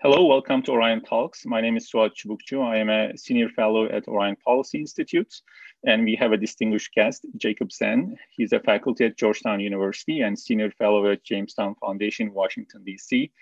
Hello, welcome to Orion Talks. My name is Suat Çubukçu. I am a senior fellow at Orion Policy Institute, and we have a distinguished guest, Jacob Zenn. He's a faculty at Georgetown University and senior fellow at Jamestown Foundation, Washington, D.C.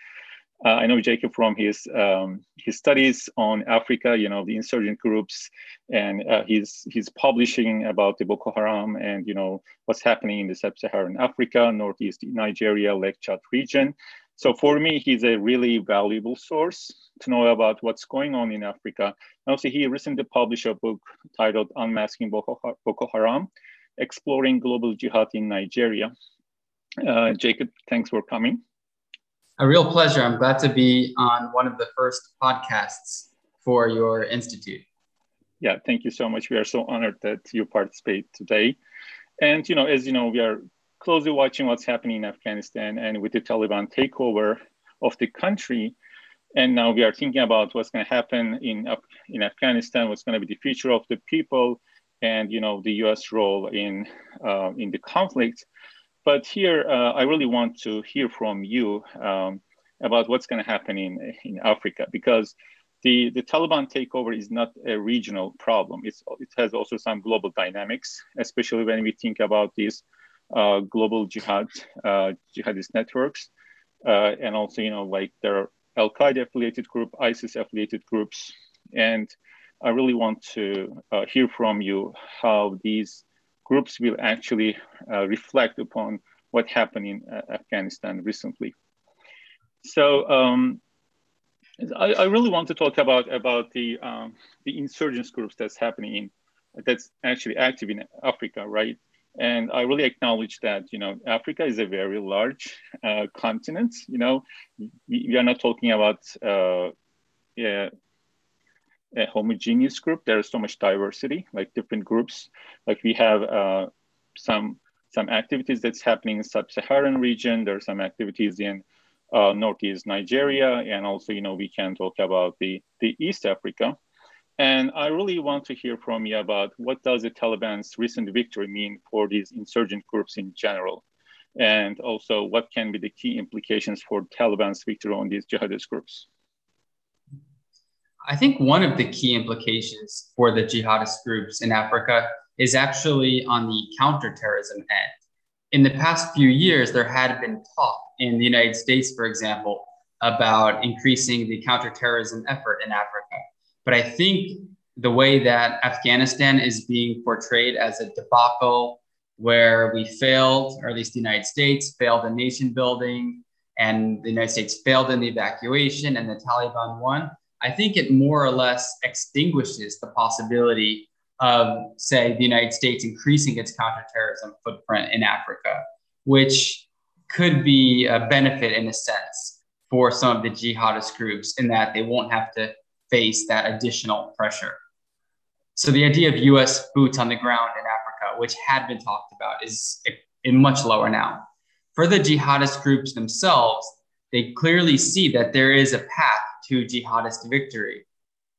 Uh, I know Jacob from his um, his studies on Africa, you know, the insurgent groups, and uh, he's he's publishing about the Boko Haram and you know what's happening in the sub-Saharan Africa, Northeast Nigeria, Lake Chad region. So for me, he's a really valuable source to know about what's going on in Africa. And also, he recently published a book titled Unmasking Boko, Haram, Exploring Global Jihad in Nigeria. Uh, Jacob, thanks for coming. A real pleasure. I'm glad to be on one of the first podcasts for your institute. Yeah, thank you so much. We are so honored that you participate today. And, you know, as you know, we are closely watching what's happening in Afghanistan and with the Taliban takeover of the country. And now we are thinking about what's going to happen in, in Afghanistan, what's going to be the future of the people, and you know the U.S. role in uh, in the conflict. But here, uh, I really want to hear from you um, about what's going to happen in in Africa because the, the Taliban takeover is not a regional problem. It's, it has also some global dynamics, especially when we think about these global jihad, uh, jihadist networks. Uh, and also, you know, like there are Al Qaeda affiliated group, ISIS affiliated groups. And I really want to uh, hear from you how these groups will actually uh, reflect upon what happened in uh, Afghanistan recently. So um, I, I, really want to talk about about the um, the insurgents groups that's happening in that's actually active in Africa, right? And I really acknowledge that, you know, Africa is a very large uh, continent. You know, we, we, are not talking about uh, yeah, a homogeneous group. There is so much diversity, like different groups. Like we have uh, some some activities that's happening in sub-Saharan region. There are some activities in uh, Northeast Nigeria, and also, you know, we can talk about the the East Africa. And I really want to hear from you about what does the Taliban's recent victory mean for these insurgent groups in general? And also what can be the key implications for Taliban's victory on these jihadist groups? I think one of the key implications for the jihadist groups in Africa is actually on the counterterrorism end. In the past few years, there had been talk in the United States, for example, about increasing the counterterrorism effort in Africa. But I think the way that Afghanistan is being portrayed as a debacle where we failed, or at least the United States failed in nation building, and the United States failed in the evacuation, and the Taliban won. I think it more or less extinguishes the possibility of, say, the United States increasing its counterterrorism footprint in Africa, which could be a benefit in a sense for some of the jihadist groups in that they won't have to face that additional pressure. So the idea of US boots on the ground in Africa, which had been talked about, is much lower now. For the jihadist groups themselves, they clearly see that there is a path to jihadist victory,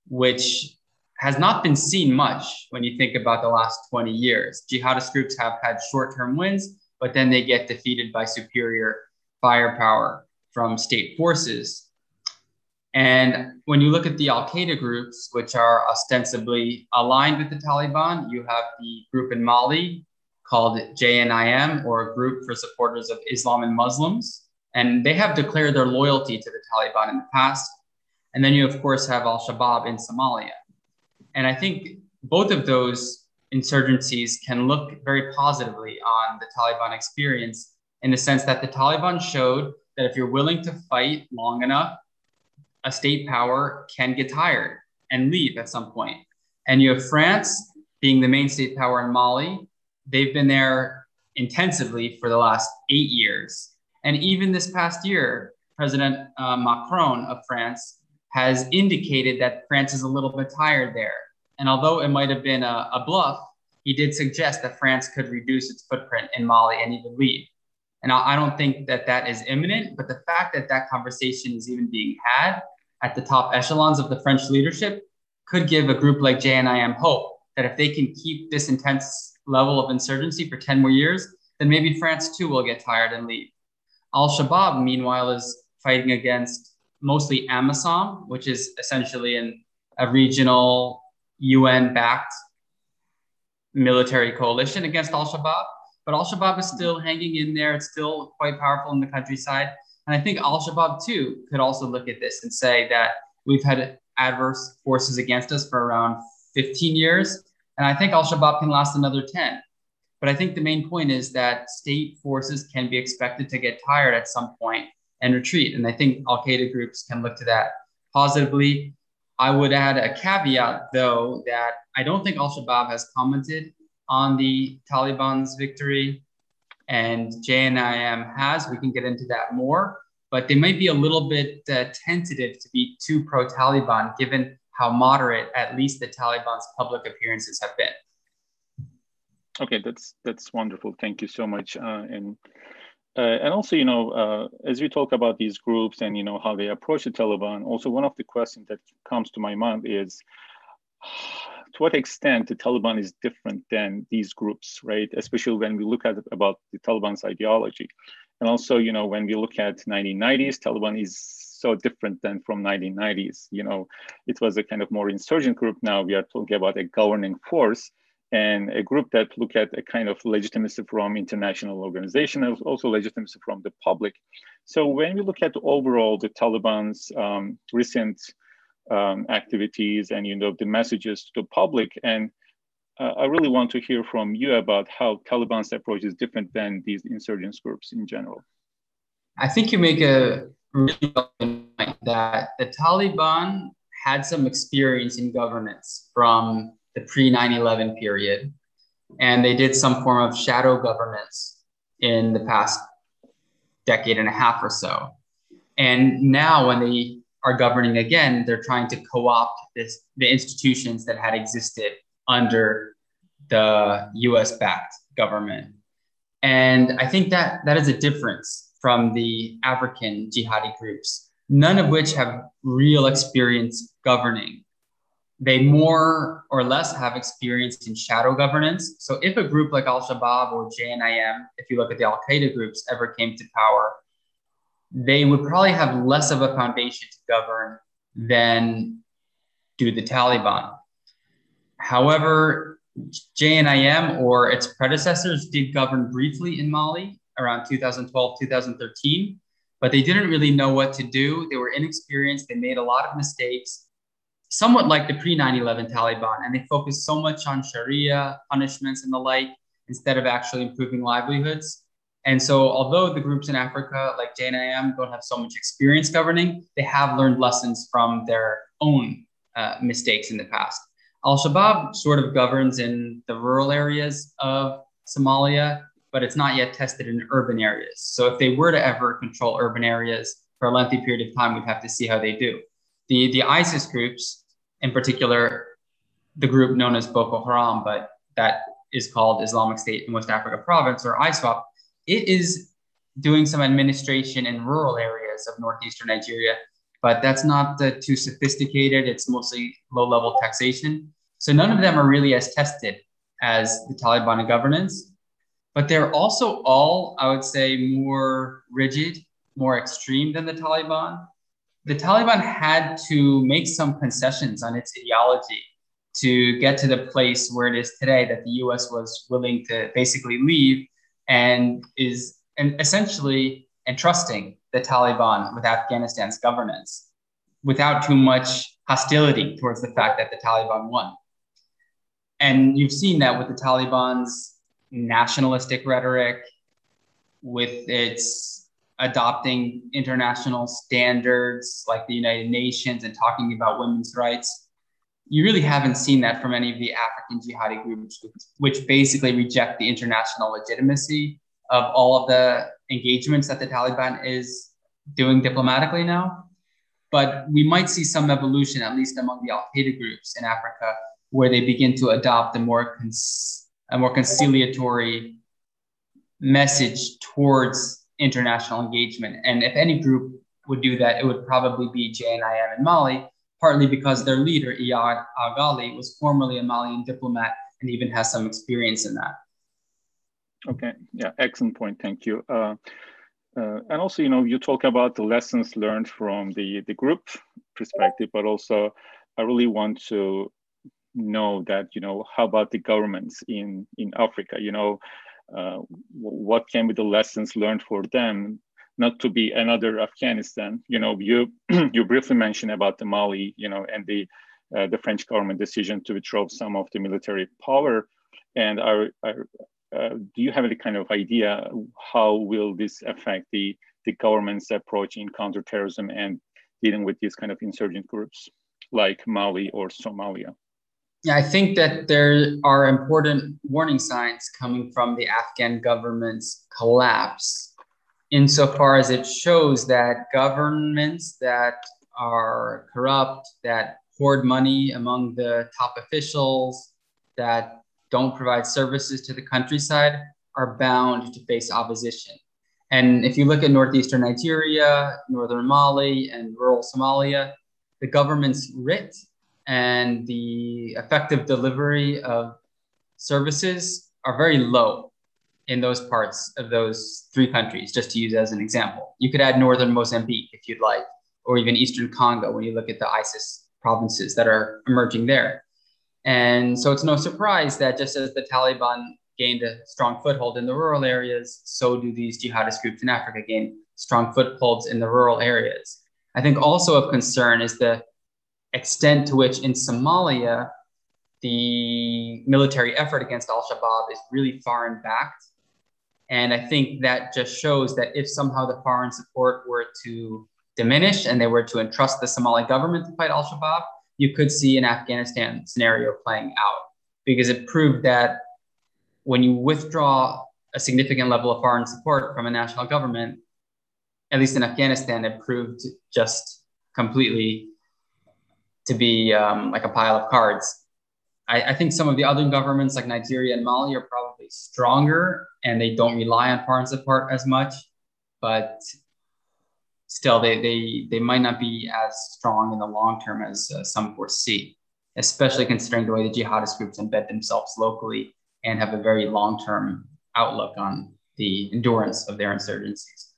which has not been seen much when you think about the last 20 years. Jihadist groups have had short term wins, but then they get defeated by superior firepower from state forces. And when you look at the Al Qaeda groups, which are ostensibly aligned with the Taliban, you have the group in Mali called JNIM, or group for supporters of Islam and Muslims. And they have declared their loyalty to the Taliban in the past. And then you, of course, have Al Shabaab in Somalia. And I think both of those insurgencies can look very positively on the Taliban experience in the sense that the Taliban showed that if you're willing to fight long enough, a state power can get tired and leave at some point. And you have France being the main state power in Mali. They've been there intensively for the last eight years. And even this past year, President uh, Macron of France has indicated that France is a little bit tired there. And although it might have been a, a bluff, he did suggest that France could reduce its footprint in Mali and even leave. And I don't think that that is imminent, but the fact that that conversation is even being had at the top echelons of the French leadership could give a group like JNIM hope that if they can keep this intense level of insurgency for 10 more years, then maybe France too will get tired and leave. Al Shabaab, meanwhile, is fighting against mostly AMISOM, which is essentially an, a regional UN backed military coalition against Al Shabaab. But Al Shabaab is still hanging in there. It's still quite powerful in the countryside. And I think Al Shabaab, too, could also look at this and say that we've had adverse forces against us for around 15 years. And I think Al Shabaab can last another 10. But I think the main point is that state forces can be expected to get tired at some point and retreat. And I think Al Qaeda groups can look to that positively. I would add a caveat, though, that I don't think Al Shabaab has commented on the Taliban's victory, and JNIM has. We can get into that more, but they might be a little bit uh, tentative to be too pro Taliban, given how moderate at least the Taliban's public appearances have been. Okay, that's that's wonderful. Thank you so much. Uh, and uh, and also, you know, uh, as we talk about these groups and you know how they approach the Taliban, also one of the questions that comes to my mind is, to what extent the Taliban is different than these groups, right? Especially when we look at about the Taliban's ideology, and also, you know, when we look at 1990s, Taliban is so different than from 1990s. You know, it was a kind of more insurgent group. Now we are talking about a governing force and a group that look at a kind of legitimacy from international organization and also legitimacy from the public. So when we look at overall the Taliban's um, recent um, activities and you know the messages to the public, and uh, I really want to hear from you about how Taliban's approach is different than these insurgents groups in general. I think you make a really point that the Taliban had some experience in governance from the pre 9 11 period. And they did some form of shadow governance in the past decade and a half or so. And now, when they are governing again, they're trying to co opt the institutions that had existed under the US backed government. And I think that that is a difference from the African jihadi groups, none of which have real experience governing they more or less have experience in shadow governance. So if a group like Al Shabaab or JNIM, if you look at the Al Qaeda groups, ever came to power, they would probably have less of a foundation to govern than do the Taliban. However, JNIM or its predecessors did govern briefly in Mali around 2012, 2013, but they didn't really know what to do. They were inexperienced, they made a lot of mistakes somewhat like the pre 9 11 Taliban, and they focused so much on Sharia punishments and the like instead of actually improving livelihoods. And so, although the groups in Africa, like JNIM, don't have so much experience governing, they have learned lessons from their own uh, mistakes in the past. Al Shabaab sort of governs in the rural areas of Somalia, but it's not yet tested in urban areas. So, if they were to ever control urban areas for a lengthy period of time, we'd have to see how they do the, the ISIS groups, in particular, the group known as Boko Haram, but that is called Islamic State in West Africa Province or ISWAP, it is doing some administration in rural areas of northeastern Nigeria, but that's not too sophisticated. It's mostly low level taxation. So none of them are really as tested as the Taliban governance, but they're also all, I would say, more rigid, more extreme than the Taliban the Taliban had to make some concessions on its ideology to get to the place where it is today that the US was willing to basically leave and is and essentially entrusting the Taliban with Afghanistan's governance without too much hostility towards the fact that the Taliban won. And you've seen that with the Taliban's nationalistic rhetoric, with its adopting international standards like the United Nations and talking about women's rights. You really haven't seen that from any of the African jihadi groups, which basically reject the international legitimacy of all of the engagements that the Taliban is doing diplomatically now. But we might see some evolution, at least among the Al Qaeda groups in Africa, where they begin to adopt a more, cons- a more conciliatory message towards international engagement. And if any group would do that, it would probably be JNIM in Mali, partly because their leader, Iyad Ag Ghaly, was formerly a Malian diplomat and even has some experience in that. Okay, yeah, excellent point. Thank you. Uh, uh, and also, you know, you talk about the lessons learned from the, the group perspective, but also I really want to know that, you know, how about the governments in, in Africa, you know, uh, what can be the lessons learned for them not to be another Afghanistan. You know, you you briefly mentioned about the Mali, you know, and the uh, the French government decision to withdraw some of the military power. And are, are uh, do you have any kind of idea how will this affect the the government's approach in counterterrorism and dealing with these kind of insurgent groups like Mali or Somalia? Yeah, I think that there are important warning signs coming from the Afghan government's collapse, insofar as it shows that governments that are corrupt, that hoard money among the top officials, that don't provide services to the countryside, are bound to face opposition. And if you look at northeastern Nigeria, northern Mali, and rural Somalia, the government's writ and the effective delivery of services are very low in those parts of those three countries, just to use as an example. You could add northern Mozambique if you'd like, or even eastern Congo when you look at the ISIS provinces that are emerging there. And so it's no surprise that just as the Taliban gained a strong foothold in the rural areas, so do these jihadist groups in Africa gain strong footholds in the rural areas. I think also of concern is the extent to which in Somalia, the military effort against Al Shabaab is really foreign backed. And I think that just shows that if somehow the foreign support were to diminish and they were to entrust the Somali government to fight Al Shabaab, you could see an Afghanistan scenario playing out because it proved that when you withdraw a significant level of foreign support from a national government, at least in Afghanistan, it proved just completely to be um, like a pile of cards. I, I, think some of the other governments like Nigeria and Mali are probably stronger and they don't rely on foreign apart as much, but still they, they, they might not be as strong in the long term as uh, some foresee, especially considering the way the jihadist groups embed themselves locally and have a very long term outlook on the endurance of their insurgencies.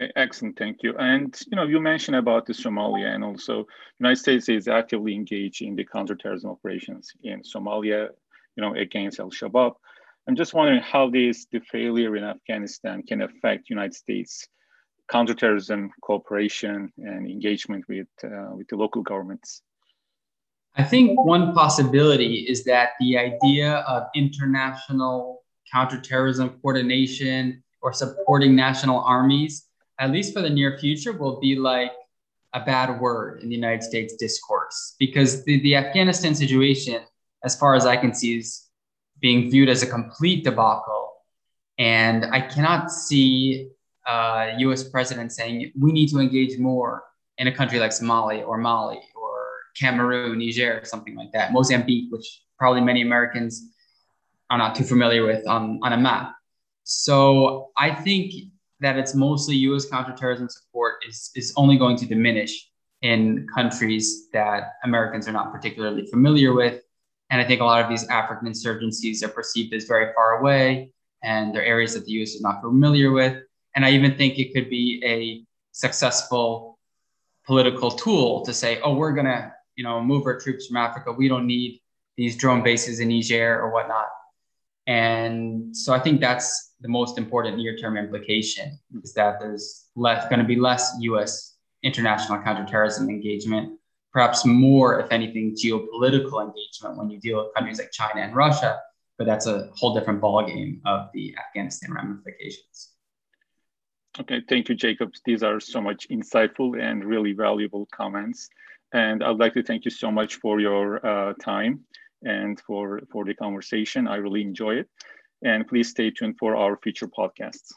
Okay, excellent, thank you. And you know, you mentioned about the Somalia, and also United States is actively engaged in the counterterrorism operations in Somalia, you know, against Al Shabaab. I'm just wondering how this the failure in Afghanistan can affect United States counterterrorism cooperation and engagement with uh, with the local governments. I think one possibility is that the idea of international counterterrorism coordination or supporting national armies at least for the near future, will be like a bad word in the United States discourse because the, the Afghanistan situation, as far as I can see, is being viewed as a complete debacle. And I cannot see uh, a US president saying we need to engage more in a country like Somalia or Mali or Cameroon, Niger, something like that, Mozambique, which probably many Americans are not too familiar with on, on a map. So I think that it's mostly U.S. counterterrorism support is is only going to diminish in countries that Americans are not particularly familiar with. And I think a lot of these African insurgencies are perceived as very far away, and they're areas that the U.S. is not familiar with. And I even think it could be a successful political tool to say, "Oh, we're gonna, you know, move our troops from Africa. We don't need these drone bases in Niger or whatnot." And so I think that's the most important near-term implication is that there's less going to be less U.S. international counterterrorism engagement, perhaps more, if anything, geopolitical engagement when you deal with countries like China and Russia. But that's a whole different ballgame of the Afghanistan ramifications. Okay, thank you, Jacob. These are so much insightful and really valuable comments. And I'd like to thank you so much for your uh, time and for, for the conversation. I really enjoy it. And please stay tuned for our future podcasts.